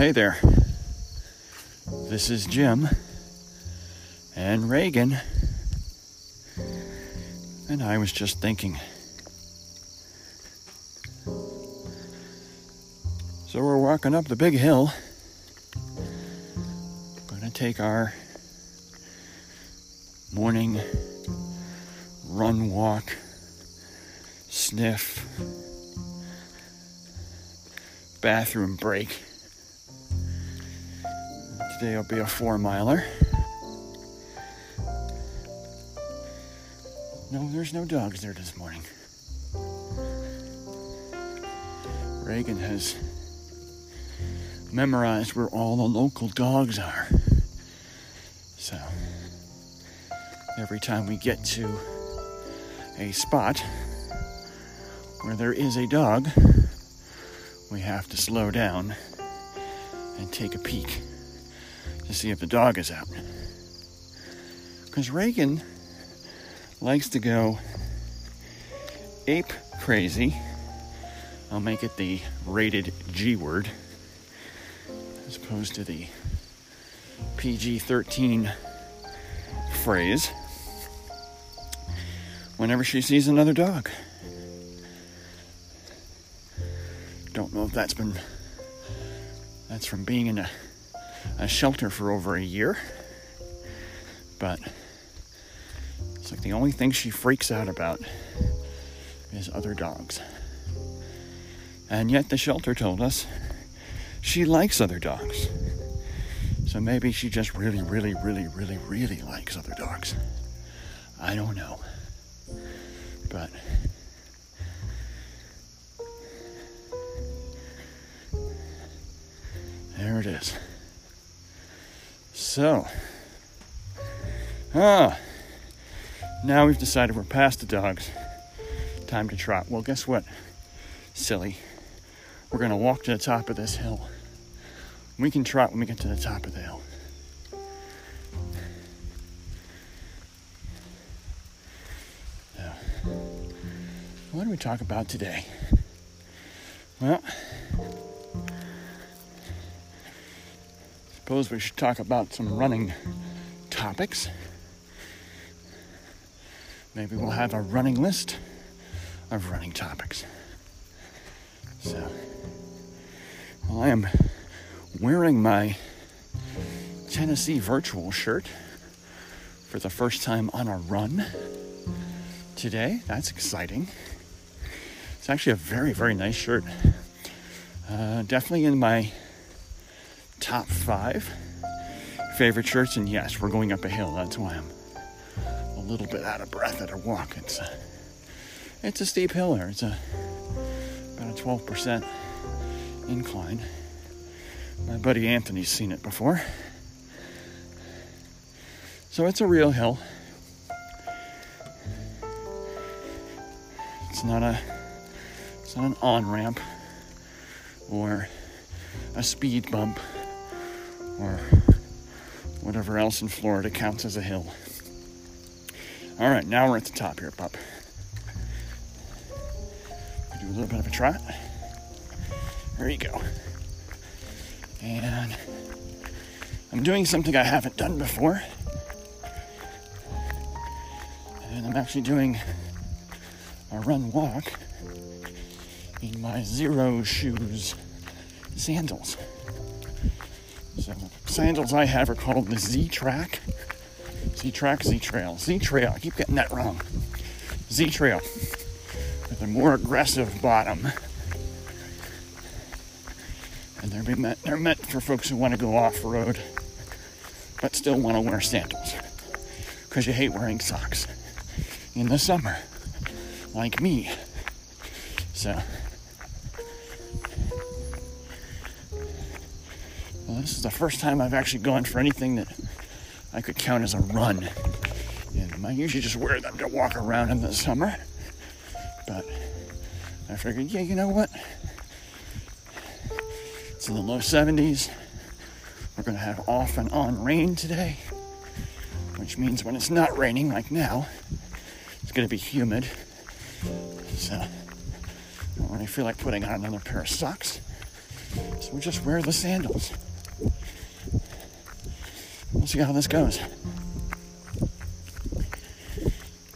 hey there. This is Jim and Reagan. And I was just thinking. So we're walking up the big hill. Gonna take our morning run, walk, sniff, bathroom break. Will be a four miler. No, there's no dogs there this morning. Reagan has memorized where all the local dogs are. So every time we get to a spot where there is a dog, we have to slow down and take a peek to see if the dog is out. Because Reagan likes to go ape crazy. I'll make it the rated G word as opposed to the PG 13 phrase whenever she sees another dog. Don't know if that's been that's from being in a, a shelter for over a year, but it's like the only thing she freaks out about is other dogs. And yet the shelter told us she likes other dogs. So maybe she just really, really, really, really, really likes other dogs. I don't know. But there it is. So, ah, now we've decided we're past the dogs. Time to trot. Well, guess what? Silly. We're to walk to the top of this hill. We can trot when we get to the top of the hill. Now, what do we talk about today? Well, suppose we should talk about some running topics. Maybe we'll have a running list of running topics. So, well, I am wearing my Tennessee virtual shirt for the first time on a run today. That's exciting. It's actually a very, very nice shirt. Uh, definitely in my top five favorite shirts. And yes, we're going up a hill. That's why I'm a little bit out of breath at a walk. It's a, it's a steep hill there. It's a about a 12% incline. My buddy Anthony's seen it before. So it's a real hill. It's not a it's not an on-ramp or a speed bump or whatever else in Florida counts as a hill. All right, now we're at the top here, pup. Do a little bit of a trot. There you go. And I'm doing something I haven't done before. And I'm actually doing a run walk in my Xero Shoes sandals. So sandals I have are called the Z Track. Z Track, Z Trail. Z Trail. I keep getting that wrong. Z Trail. A more aggressive bottom. And they're meant, they're meant for folks who want to go off road but still want to wear sandals. Because you hate wearing socks in the summer, like me. So, this is the first time I've actually gone for anything that I could count as a run. And I usually just wear them to walk around in the summer. But I figured, yeah, you know what? It's in the low 70s. We're going to have off and on rain today, which means when it's not raining, like now, it's going to be humid. So I don't really feel like putting on another pair of socks. So we'll just wear the sandals. We'll see how this goes.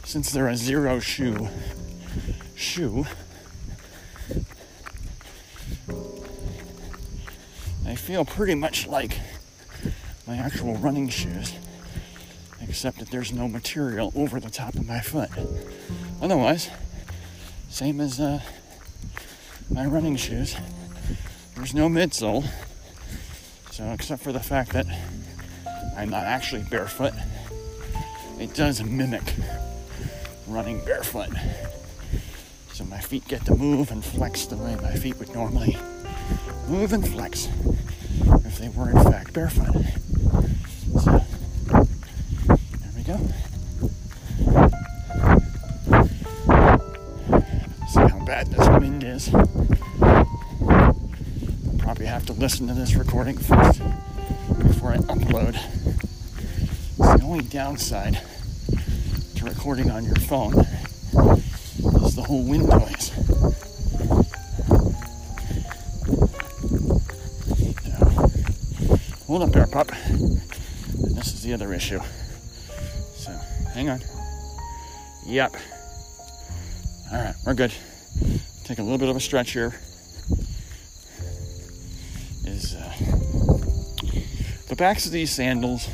Since they're a zero shoe shoe, they feel pretty much like my actual running shoes, except that there's no material over the top of my foot. Otherwise, same as uh, my running shoes. There's no midsole, so except for the fact that I'm not actually barefoot, it does mimic running barefoot. So my feet get to move and flex the way my feet would normally move and flex if they were in fact barefoot. So there we go. See how bad this wind is. I'll probably have to listen to this recording first before I upload. Only downside to recording on your phone is the whole wind noise. Hold up there, pup. This is the other issue. So, hang on. Yep. All right, we're good. Take a little bit of a stretch here. Is uh, the backs of these sandals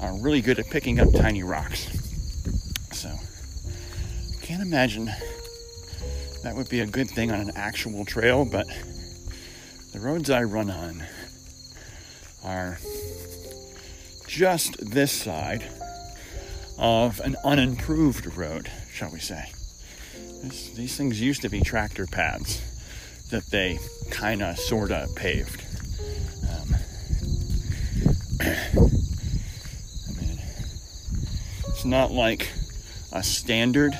are really good at picking up tiny rocks. So, I can't imagine that would be a good thing on an actual trail, but the roads I run on are just this side of an unimproved road, shall we say. This, these things used to be tractor paths that they kind of, sort of paved. Um, it's not like a standard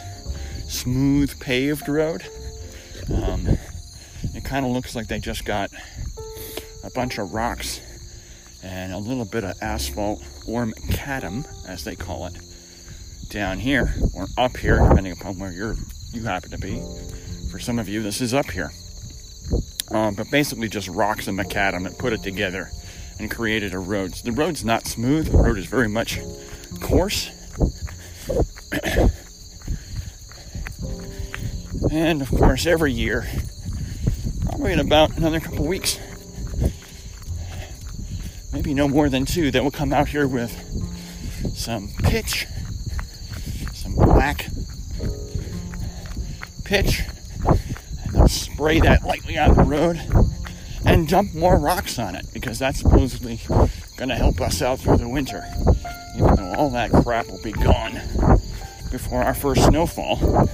smooth paved road. Um, it kind of looks like they just got a bunch of rocks and a little bit of asphalt or macadam, as they call it, down here or up here, depending upon where you're you happen to be. For some of you, this is up here. Um, but basically, just rocks and macadam that put it together and created a road. So the road's not smooth. The road is very much coarse. And of course, every year, probably in about another couple weeks, maybe no more than two, that will come out here with some pitch, some black pitch, and they'll spray that lightly on the road and dump more rocks on it because that's supposedly going to help us out through the winter. Even though all that crap will be gone before our first snowfall,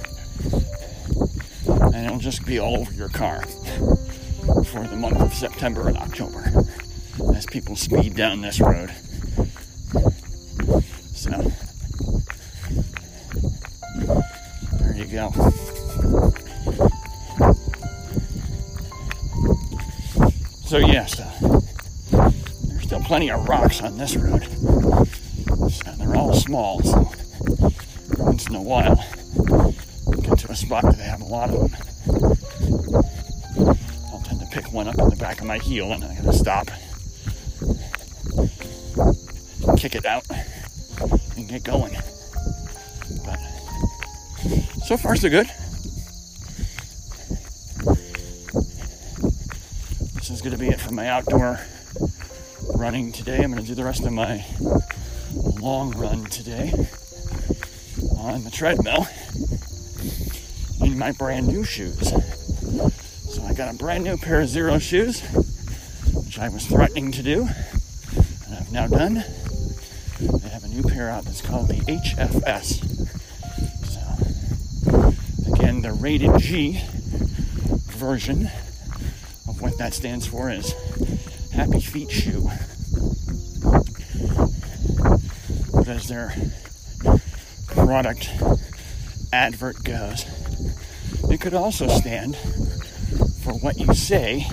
and it'll just be all over your car for the month of September and October as people speed down this road. So, there you go. So, yes, uh, there's still plenty of rocks on this road. So they're all small, so once in a while, get to a spot where they have a lot of them. To one up in the back of my heel and I gotta stop, kick it out, and get going. But so far, so good. This is going to be it for my outdoor running today. I'm going to do the rest of my long run today on the treadmill in my brand new shoes. I got a brand new pair of Xero Shoes, which I was threatening to do, and I've now done. They have a new pair out that's called the HFS. So, again, the rated G version of what that stands for is Happy Feet Shoe. But as their product advert goes, it could also stand for what you say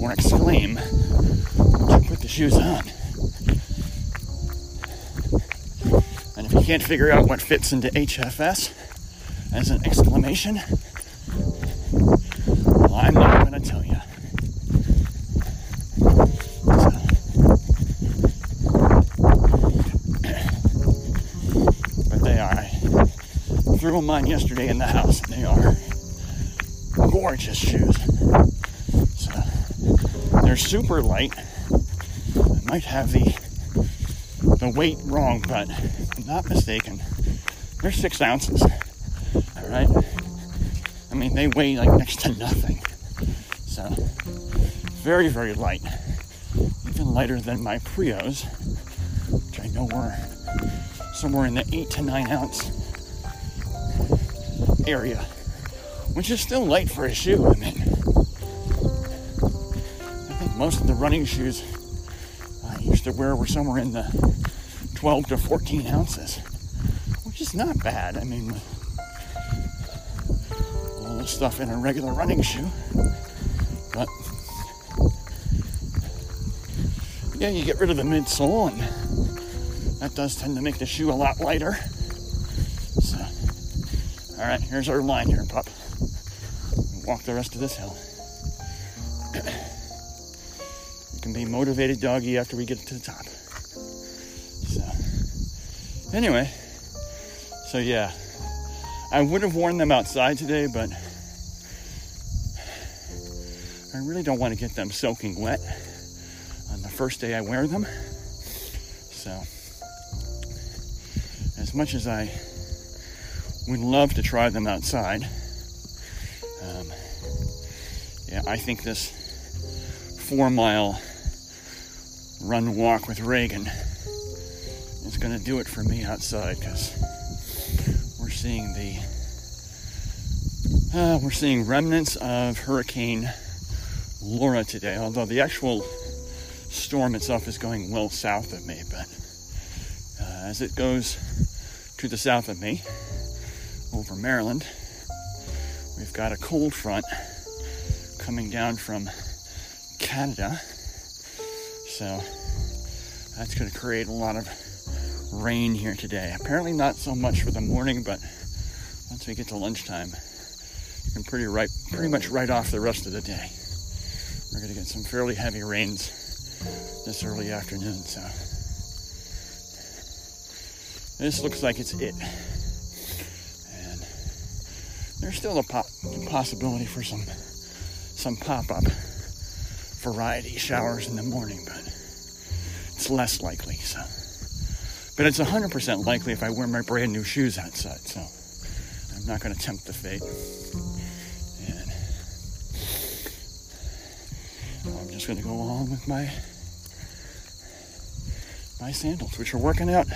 or exclaim once you put the shoes on. And if you can't figure out what fits into HFS as an exclamation, well, I'm not going to tell you. But they are. Threw them on yesterday in the house, and they are gorgeous shoes. So they're super light. I might have the the weight wrong, but I'm not mistaken. They're six ounces. All right. I mean, they weigh like next to nothing. So very, very light. Even lighter than my Prios, which I know were somewhere in the eight to nine ounce area, which is still light for a shoe. I mean, I think most of the running shoes I used to wear were somewhere in the 12 to 14 ounces, which is not bad. I mean, all the stuff in a regular running shoe, but yeah, you get rid of the midsole, and that does tend to make the shoe a lot lighter. So, all right, here's our line here, pup. Walk the rest of this hill. you can be motivated doggy after we get to the top. So, anyway, so yeah, I would have worn them outside today, but I really don't want to get them soaking wet on the first day I wear them. So, as much as I would love to try them outside, I think this four mile run walk with Reagan is going to do it for me outside because we're seeing the uh, we're seeing remnants of Hurricane Laura today, although the actual storm itself is going well south of me, but uh, as it goes to the south of me, over Maryland, we've got a cold front coming down from Canada. So that's going to create a lot of rain here today. Apparently, not so much for the morning, but once we get to lunchtime, you can pretty right, pretty much right off the rest of the day. We're going to get some fairly heavy rains this early afternoon. So this looks like it's it. And there's still a po- possibility for some some pop-up variety showers in the morning, but it's less likely. So, but it's 100% likely if I wear my brand new shoes outside. So I'm not going to tempt the fate. And I'm just going to go along with my my sandals, which are working out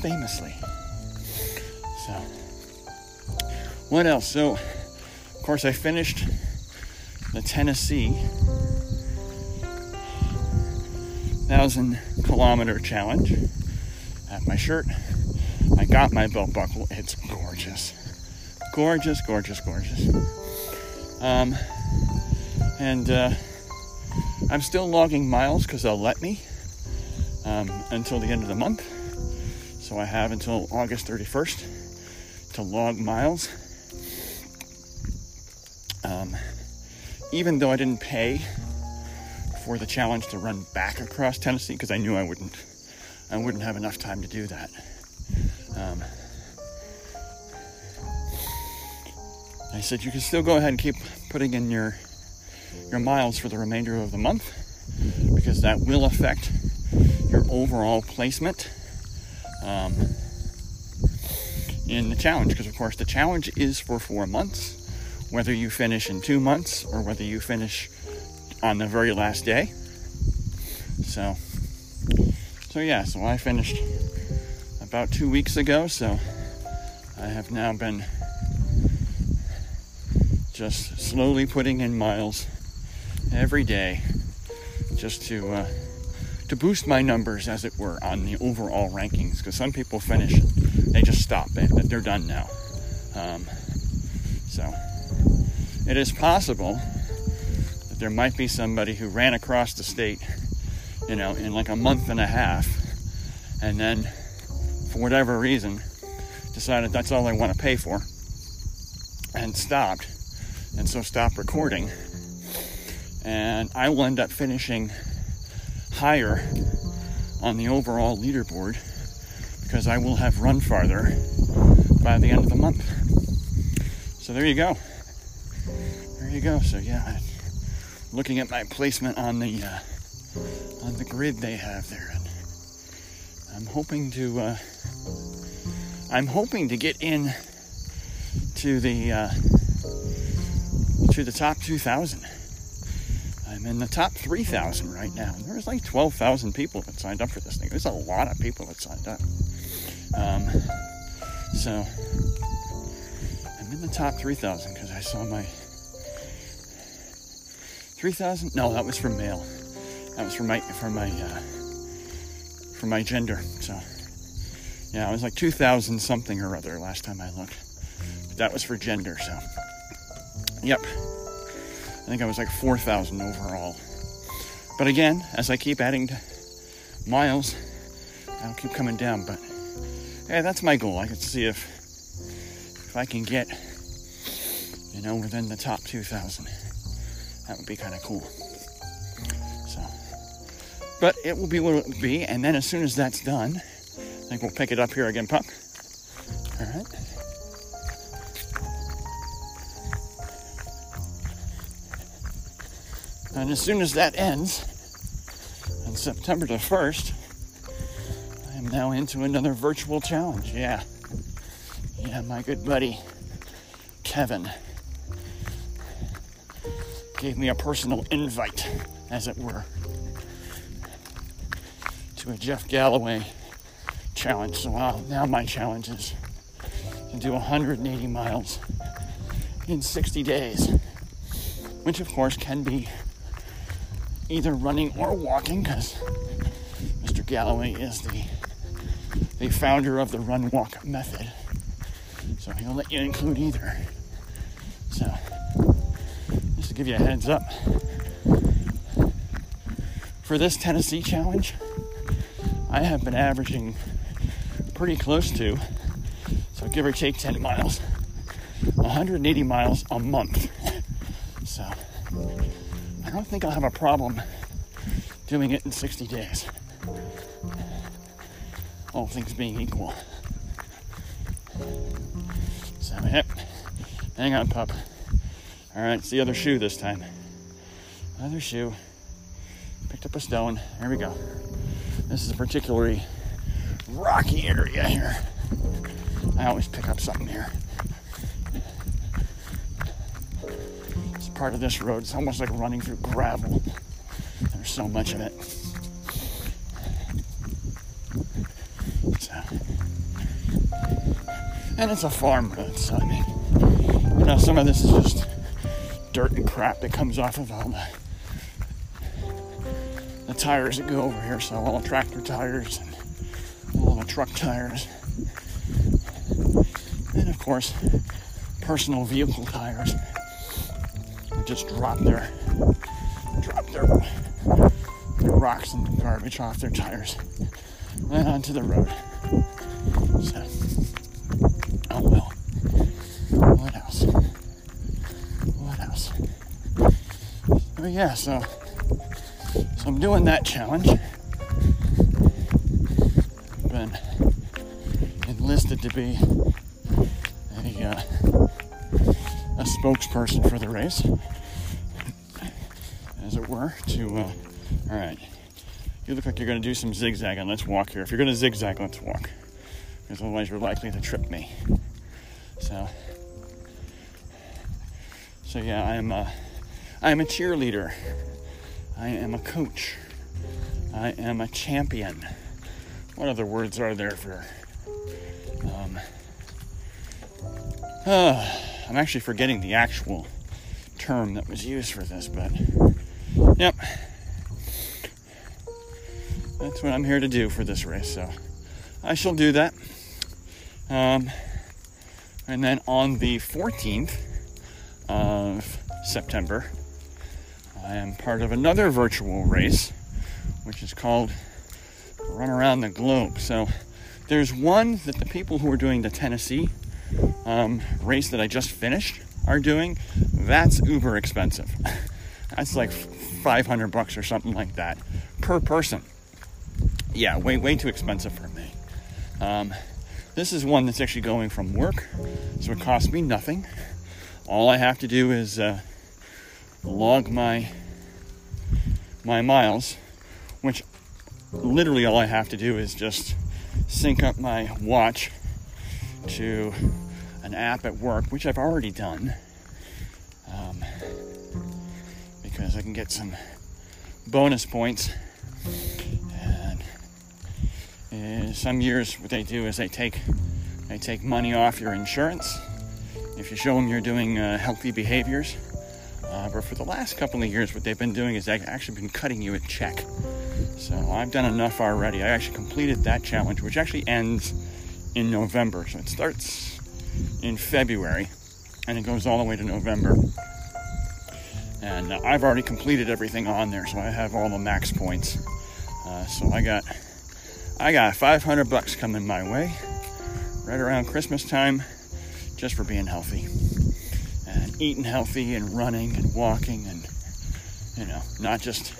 famously. So, what else? So, of course, I finished the Tennessee thousand kilometer challenge. At my shirt, I got my belt buckle. It's gorgeous, gorgeous, gorgeous, gorgeous. Um, and uh, I'm still logging miles because they'll let me um, until the end of the month. So I have until August 31st to log miles. Even though I didn't pay for the challenge to run back across Tennessee because I knew I wouldn't, I wouldn't have enough time to do that. Um, I said you can still go ahead and keep putting in your your miles for the remainder of the month because that will affect your overall placement um, in the challenge. Because, of course, the challenge is for four months, whether you finish in two months or whether you finish on the very last day. So, so yeah, so I finished about two weeks ago, so I have now been just slowly putting in miles every day just to uh, to boost my numbers, as it were, on the overall rankings. Because some people finish, they just stop it, they're done now. Um, so it is possible that there might be somebody who ran across the state, you know, in like a month and a half, and then for whatever reason decided that's all they want to pay for and stopped and so stopped recording and I will end up finishing higher on the overall leaderboard because I will have run farther by the end of the month. So there you go. You go. So yeah, looking at my placement on the uh, on the grid they have there, and I'm hoping to uh, I'm hoping to get in to the uh, to the top 2,000. I'm in the top 3,000 right now. There's like 12,000 people that signed up for this thing. There's a lot of people that signed up. Um, so I'm in the top 3,000 because I saw my 3,000. No, that was for male. That was for my for my uh, for my gender. So yeah, it was like 2,000 something or other last time I looked. But that was for gender. So yep, I think I was like 4,000 overall. But again, as I keep adding miles, I'll keep coming down. But yeah, that's my goal. I can see if if I can get, you know, within the top 2,000. That would be kind of cool. So, but it will be what it will be. And then as soon as that's done, I think we'll pick it up here again, pup. All right. And as soon as that ends, on September the 1st, I am now into another virtual challenge. Yeah. Yeah, my good buddy, Kevin, gave me a personal invite, as it were, to a Jeff Galloway challenge. So uh, now my challenge is to do 180 miles in 60 days, which of course can be either running or walking because Mr. Galloway is the the founder of the run walk method. So he'll let you include either. Give you a heads up for this Tennessee challenge, I have been averaging pretty close to, so give or take 10 miles, 180 miles a month. So I don't think I'll have a problem doing it in 60 days. All things being equal. So, yep. Hang on, pup. All right, it's the other shoe this time. Other shoe. Picked up a stone. There we go. This is a particularly rocky area here. I always pick up something here. It's part of this road. It's almost like running through gravel. There's so much of it. So, and it's a farm road, so I mean, you know, some of this is just dirt and crap that comes off of all the, the tires that go over here. So all the tractor tires and all the truck tires, and of course, personal vehicle tires just drop their drop their, their rocks and garbage off their tires and onto the road. So, oh well. What else? What else? Oh yeah, so so I'm doing that challenge. Been enlisted to be a uh, a spokesperson for the race as it were to, uh, all right, you look like you're going to do some zigzagging. Let's walk here. If you're going to zigzag, let's walk. Because otherwise you're likely to trip me. So, so yeah, I am a, I am a cheerleader. I am a coach. I am a champion. What other words are there for? Um, uh, I'm actually forgetting the actual term that was used for this, but Yep. That's what I'm here to do for this race. So I shall do that. Um, and then on the 14th of September, I am part of another virtual race, which is called Run Around the Globe. So there's one that the people who are doing the Tennessee um, race that I just finished are doing. That's uber expensive. That's like 500 bucks or something like that per person. Yeah, way way too expensive for me. Um, This is one that's actually going from work, so it costs me nothing. All I have to do is uh, log my my miles, which literally all I have to do is just sync up my watch to an app at work, which I've already done, um, because I can get some bonus points. And uh, some years, what they do is they take they take money off your insurance if you show them you're doing uh, healthy behaviors. Uh, but for the last couple of years, what they've been doing is they've actually been cutting you a check. So I've done enough already. I actually completed that challenge, which actually ends in November. So it starts in February and it goes all the way to November. And uh, I've already completed everything on there, so I have all the max points. Uh, so I got I got 500 bucks coming my way right around Christmas time just for being healthy eating healthy and running and walking and you know not just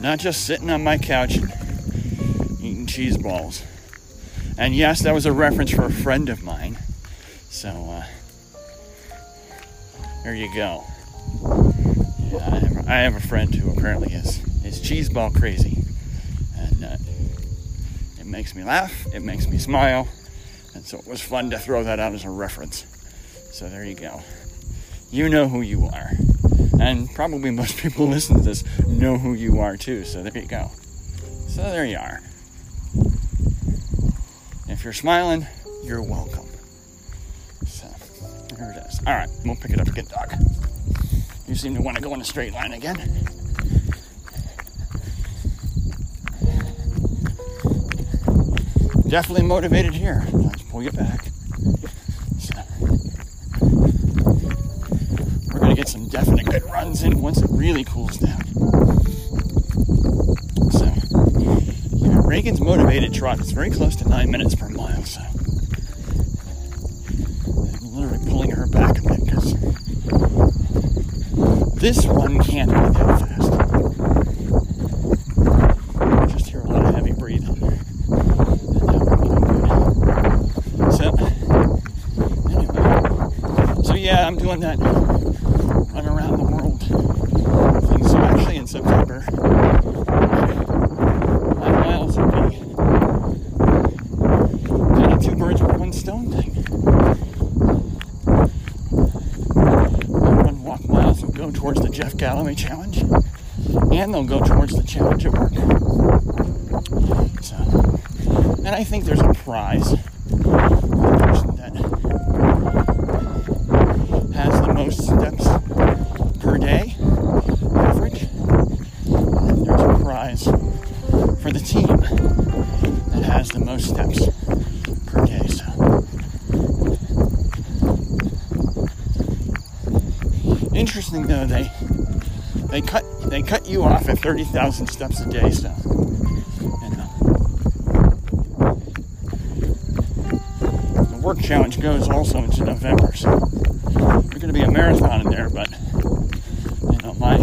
not just sitting on my couch and eating cheese balls. And yes that was a reference for a friend of mine. So uh, there you go. Yeah, I, have, I have a friend who apparently is is cheese ball crazy. And uh, it makes me laugh it makes me smile. And so it was fun to throw that out as a reference. So there you go you know who you are. And probably most people listen to this know who you are too. So there you go. So there you are. If you're smiling, you're welcome. So there it is. All right, we'll pick it up again, dog. You seem to want to go in a straight line again. Definitely motivated here. Let's pull you back. get some definite good runs in once it really cools down. So, yeah, Reagan's motivated trot is very close to nine minutes per mile, so I'm literally pulling her back a bit because this one can't be that fast. Just hear a lot of heavy breathing. So, anyway, so yeah, I'm doing that September. My miles would be kind of two birds with one stone thing. Run walk miles will go Jeff Galloway challenge, and they'll go towards the challenge at work. So, and I think there's a prize for the person that has the most steps per day average. And there's a prize for the team that has the most steps per day. So. Interesting though, they they cut they cut you off at thirty thousand steps a day. So, you uh, know. the work challenge goes also into November. So, there's going to be a marathon in there, but you know my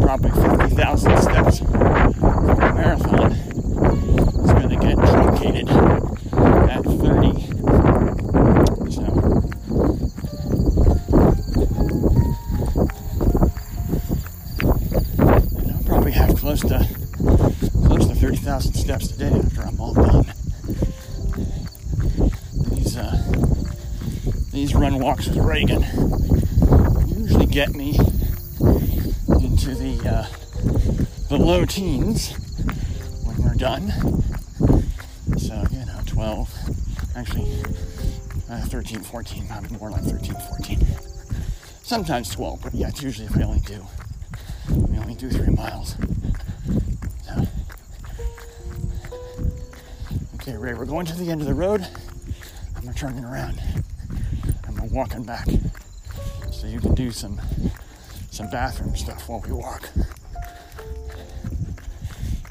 probably fifty thousand steps marathon is going to get truncated at 30. So, and I'll probably have close to close to 30,000 steps a day after I'm all done. These uh, these run walks with Reagan usually get me into the uh, the low teens when we're done. So, you know, 12, actually uh, 13, 14, probably more like 13, 14. Sometimes 12, but yeah, it's usually if I only do, we only do three miles. So. Okay, Ray, we're going to the end of the road. I'm turning around. I'm walking back. So you can do some some bathroom stuff while we walk.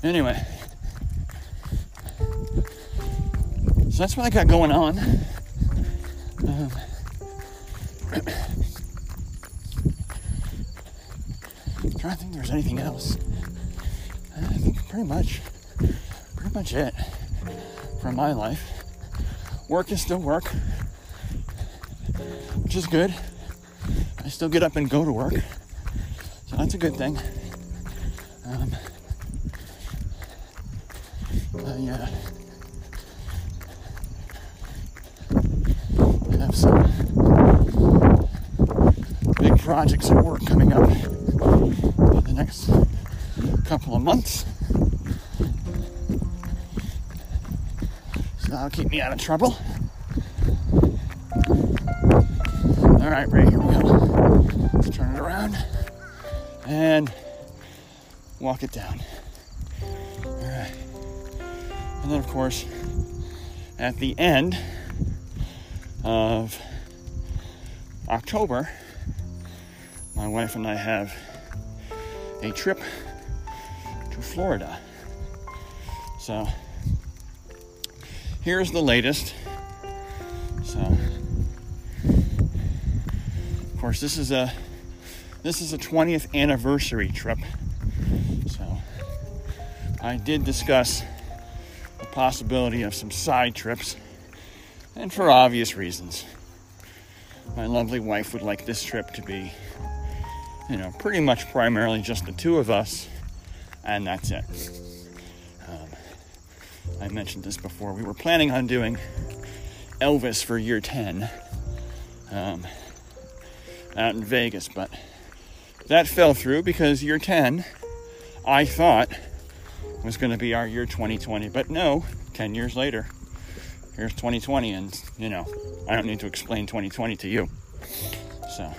Anyway, So that's what I got going on. Um, trying to think there's anything else. I think pretty much, pretty much it from my life. work is still work, which is good. I still get up and go to work, so that's a good thing. Um, I uh, have some big projects at work coming up in the next couple of months. So that'll keep me out of trouble. All right, Ray, here we go. Let's turn it around and walk it down. All right. And then, of course, at the end of October, my wife and I have a trip to Florida. So, here's the latest. So, of course, this is a this is a 20th anniversary trip. So, I did discuss the possibility of some side trips, and for obvious reasons. My lovely wife would like this trip to be, you know, pretty much primarily just the two of us, and that's it. Um, I mentioned this before. We were planning on doing Elvis for year 10 um, out in Vegas, but that fell through because year 10, I thought, was going to be our year 2020. But no, 10 years later, here's 2020, and you know, I don't need to explain 2020 to you. So,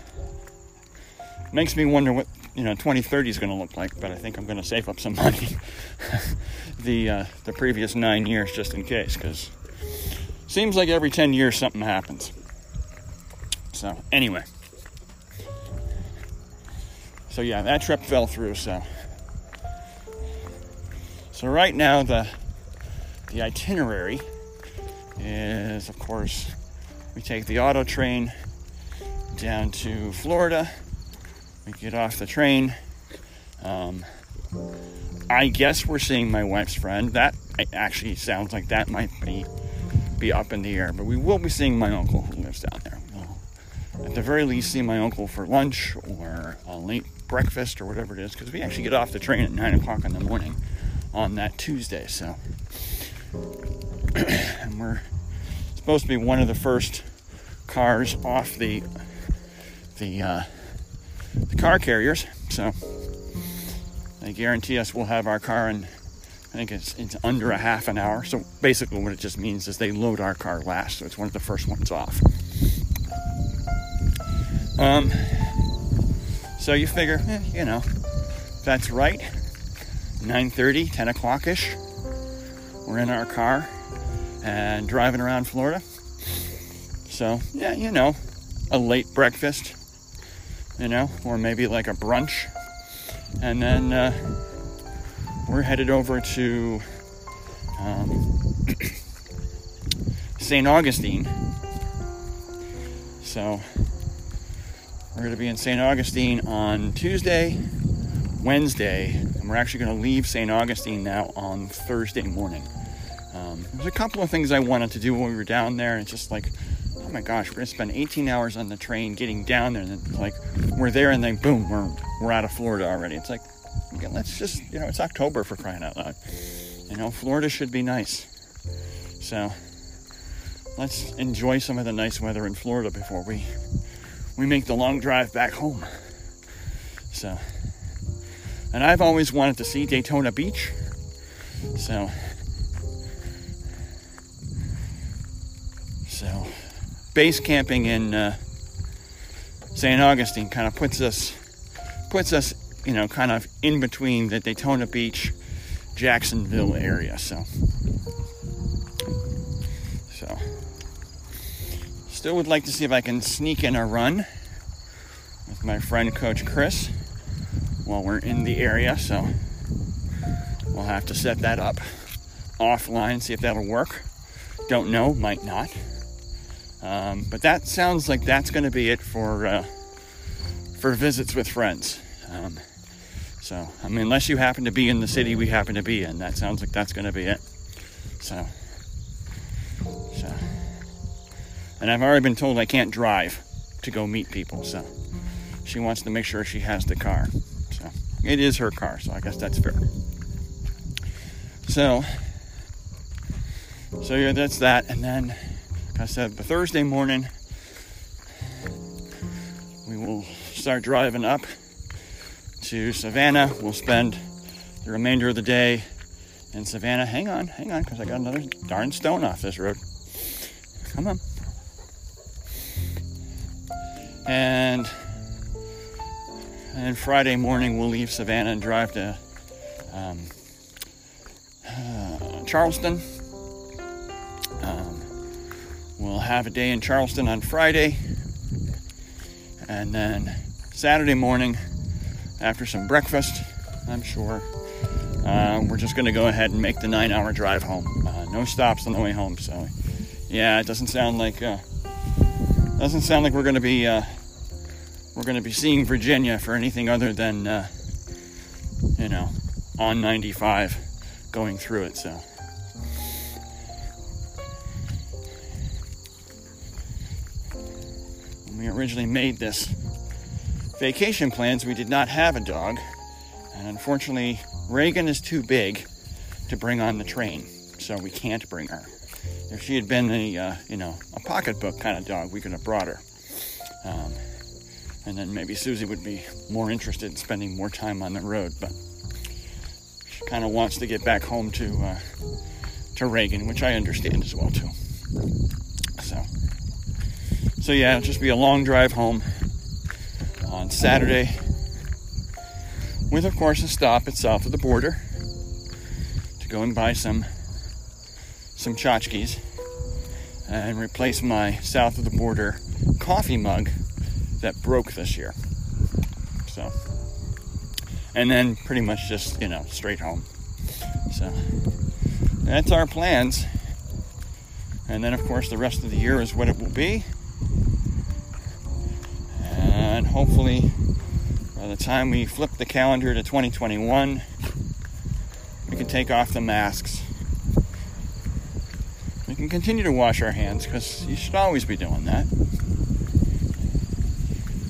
makes me wonder what you know 2030 is going to look like. But I think I'm going to save up some money the uh, the previous nine years just in case, because seems like every 10 years something happens. So anyway, so yeah, that trip fell through. So. So right now the the itinerary is of course we take the auto train down to Florida. We get off the train. Um, I guess we're seeing my wife's friend. That actually sounds like that might be be up in the air, but we will be seeing my uncle who lives down there. At the very least, see my uncle for lunch or a late breakfast or whatever it is, because we actually get off the train at nine o'clock in the morning on that Tuesday. So, and we're supposed to be one of the first cars off the the uh, the car carriers. So they guarantee us we'll have our car in. I think it's it's under a half an hour. So basically, what it just means is they load our car last, so it's one of the first ones off. Um. So you figure, eh, you know, that's right. 9:30, 10 o'clock ish. We're in our car and driving around Florida. So yeah, you know, a late breakfast, you know, or maybe like a brunch, and then uh, we're headed over to um, St. Augustine. So we're going to be in St. Augustine on Tuesday, Wednesday, and we're actually going to leave St. Augustine now on Thursday morning. Um, there's a couple of things I wanted to do when we were down there, and it's just like, oh my gosh, we're going to spend 18 hours on the train getting down there, and then like we're there, and then boom, we're we're out of Florida already. It's like, let's just, you know, it's October for crying out loud. You know, Florida should be nice. So let's enjoy some of the nice weather in Florida before we we make the long drive back home. So, and I've always wanted to see Daytona Beach. So, so base camping in uh, St. Augustine kind of puts us puts us, you know, kind of in between the Daytona Beach, Jacksonville area. So, still would like to see if I can sneak in a run with my friend Coach Chris while we're in the area. So we'll have to set that up offline, see if that'll work. Don't know, might not. Um, but that sounds like that's going to be it for uh, for visits with friends. Um, so I mean, unless you happen to be in the city we happen to be in, that sounds like that's going to be it. So, so And I've already been told I can't drive to go meet people, so she wants to make sure she has the car. So it is her car, so I guess that's fair. So, so yeah, that's that. And then, like I said, Thursday morning, we will start driving up to Savannah. We'll spend the remainder of the day in Savannah. Hang on, hang on, because I got another darn stone off this road. Come on. And and Friday morning we'll leave Savannah and drive to um, uh, Charleston. Um, we'll have a day in Charleston on Friday, and then Saturday morning, after some breakfast, I'm sure, uh, we're just going to go ahead and make the nine-hour drive home. Uh, no stops on the way home. So, yeah, it doesn't sound like uh, doesn't sound like we're going to be uh, we're going to be seeing Virginia for anything other than, uh, you know, on 95 going through it. So. When we originally made this vacation plans, we did not have a dog. And unfortunately, Reagan is too big to bring on the train, so we can't bring her. If she had been a, uh, you know, a pocketbook kind of dog, we could have brought her. Um, and then maybe Susie would be more interested in spending more time on the road. But she kind of wants to get back home to uh, to Reagan, which I understand as well too. So, so yeah, it'll just be a long drive home on Saturday, with of course a stop at south of the border to go and buy some some tchotchkes and replace my south of the border coffee mug that broke this year. So, and then pretty much just, you know, straight home. So, that's our plans. And then, of course, the rest of the year is what it will be. And hopefully, by the time we flip the calendar to 2021, we can take off the masks. We can continue to wash our hands because you should always be doing that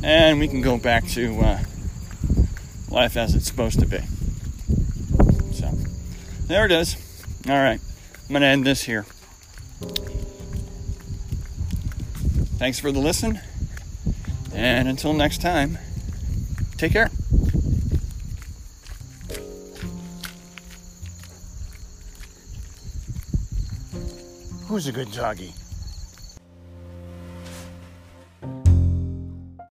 and we can go back to uh, life as it's supposed to be. So, there it is. All right, I'm going to end this here. Thanks for the listen, and until next time, take care. Who's a good doggy?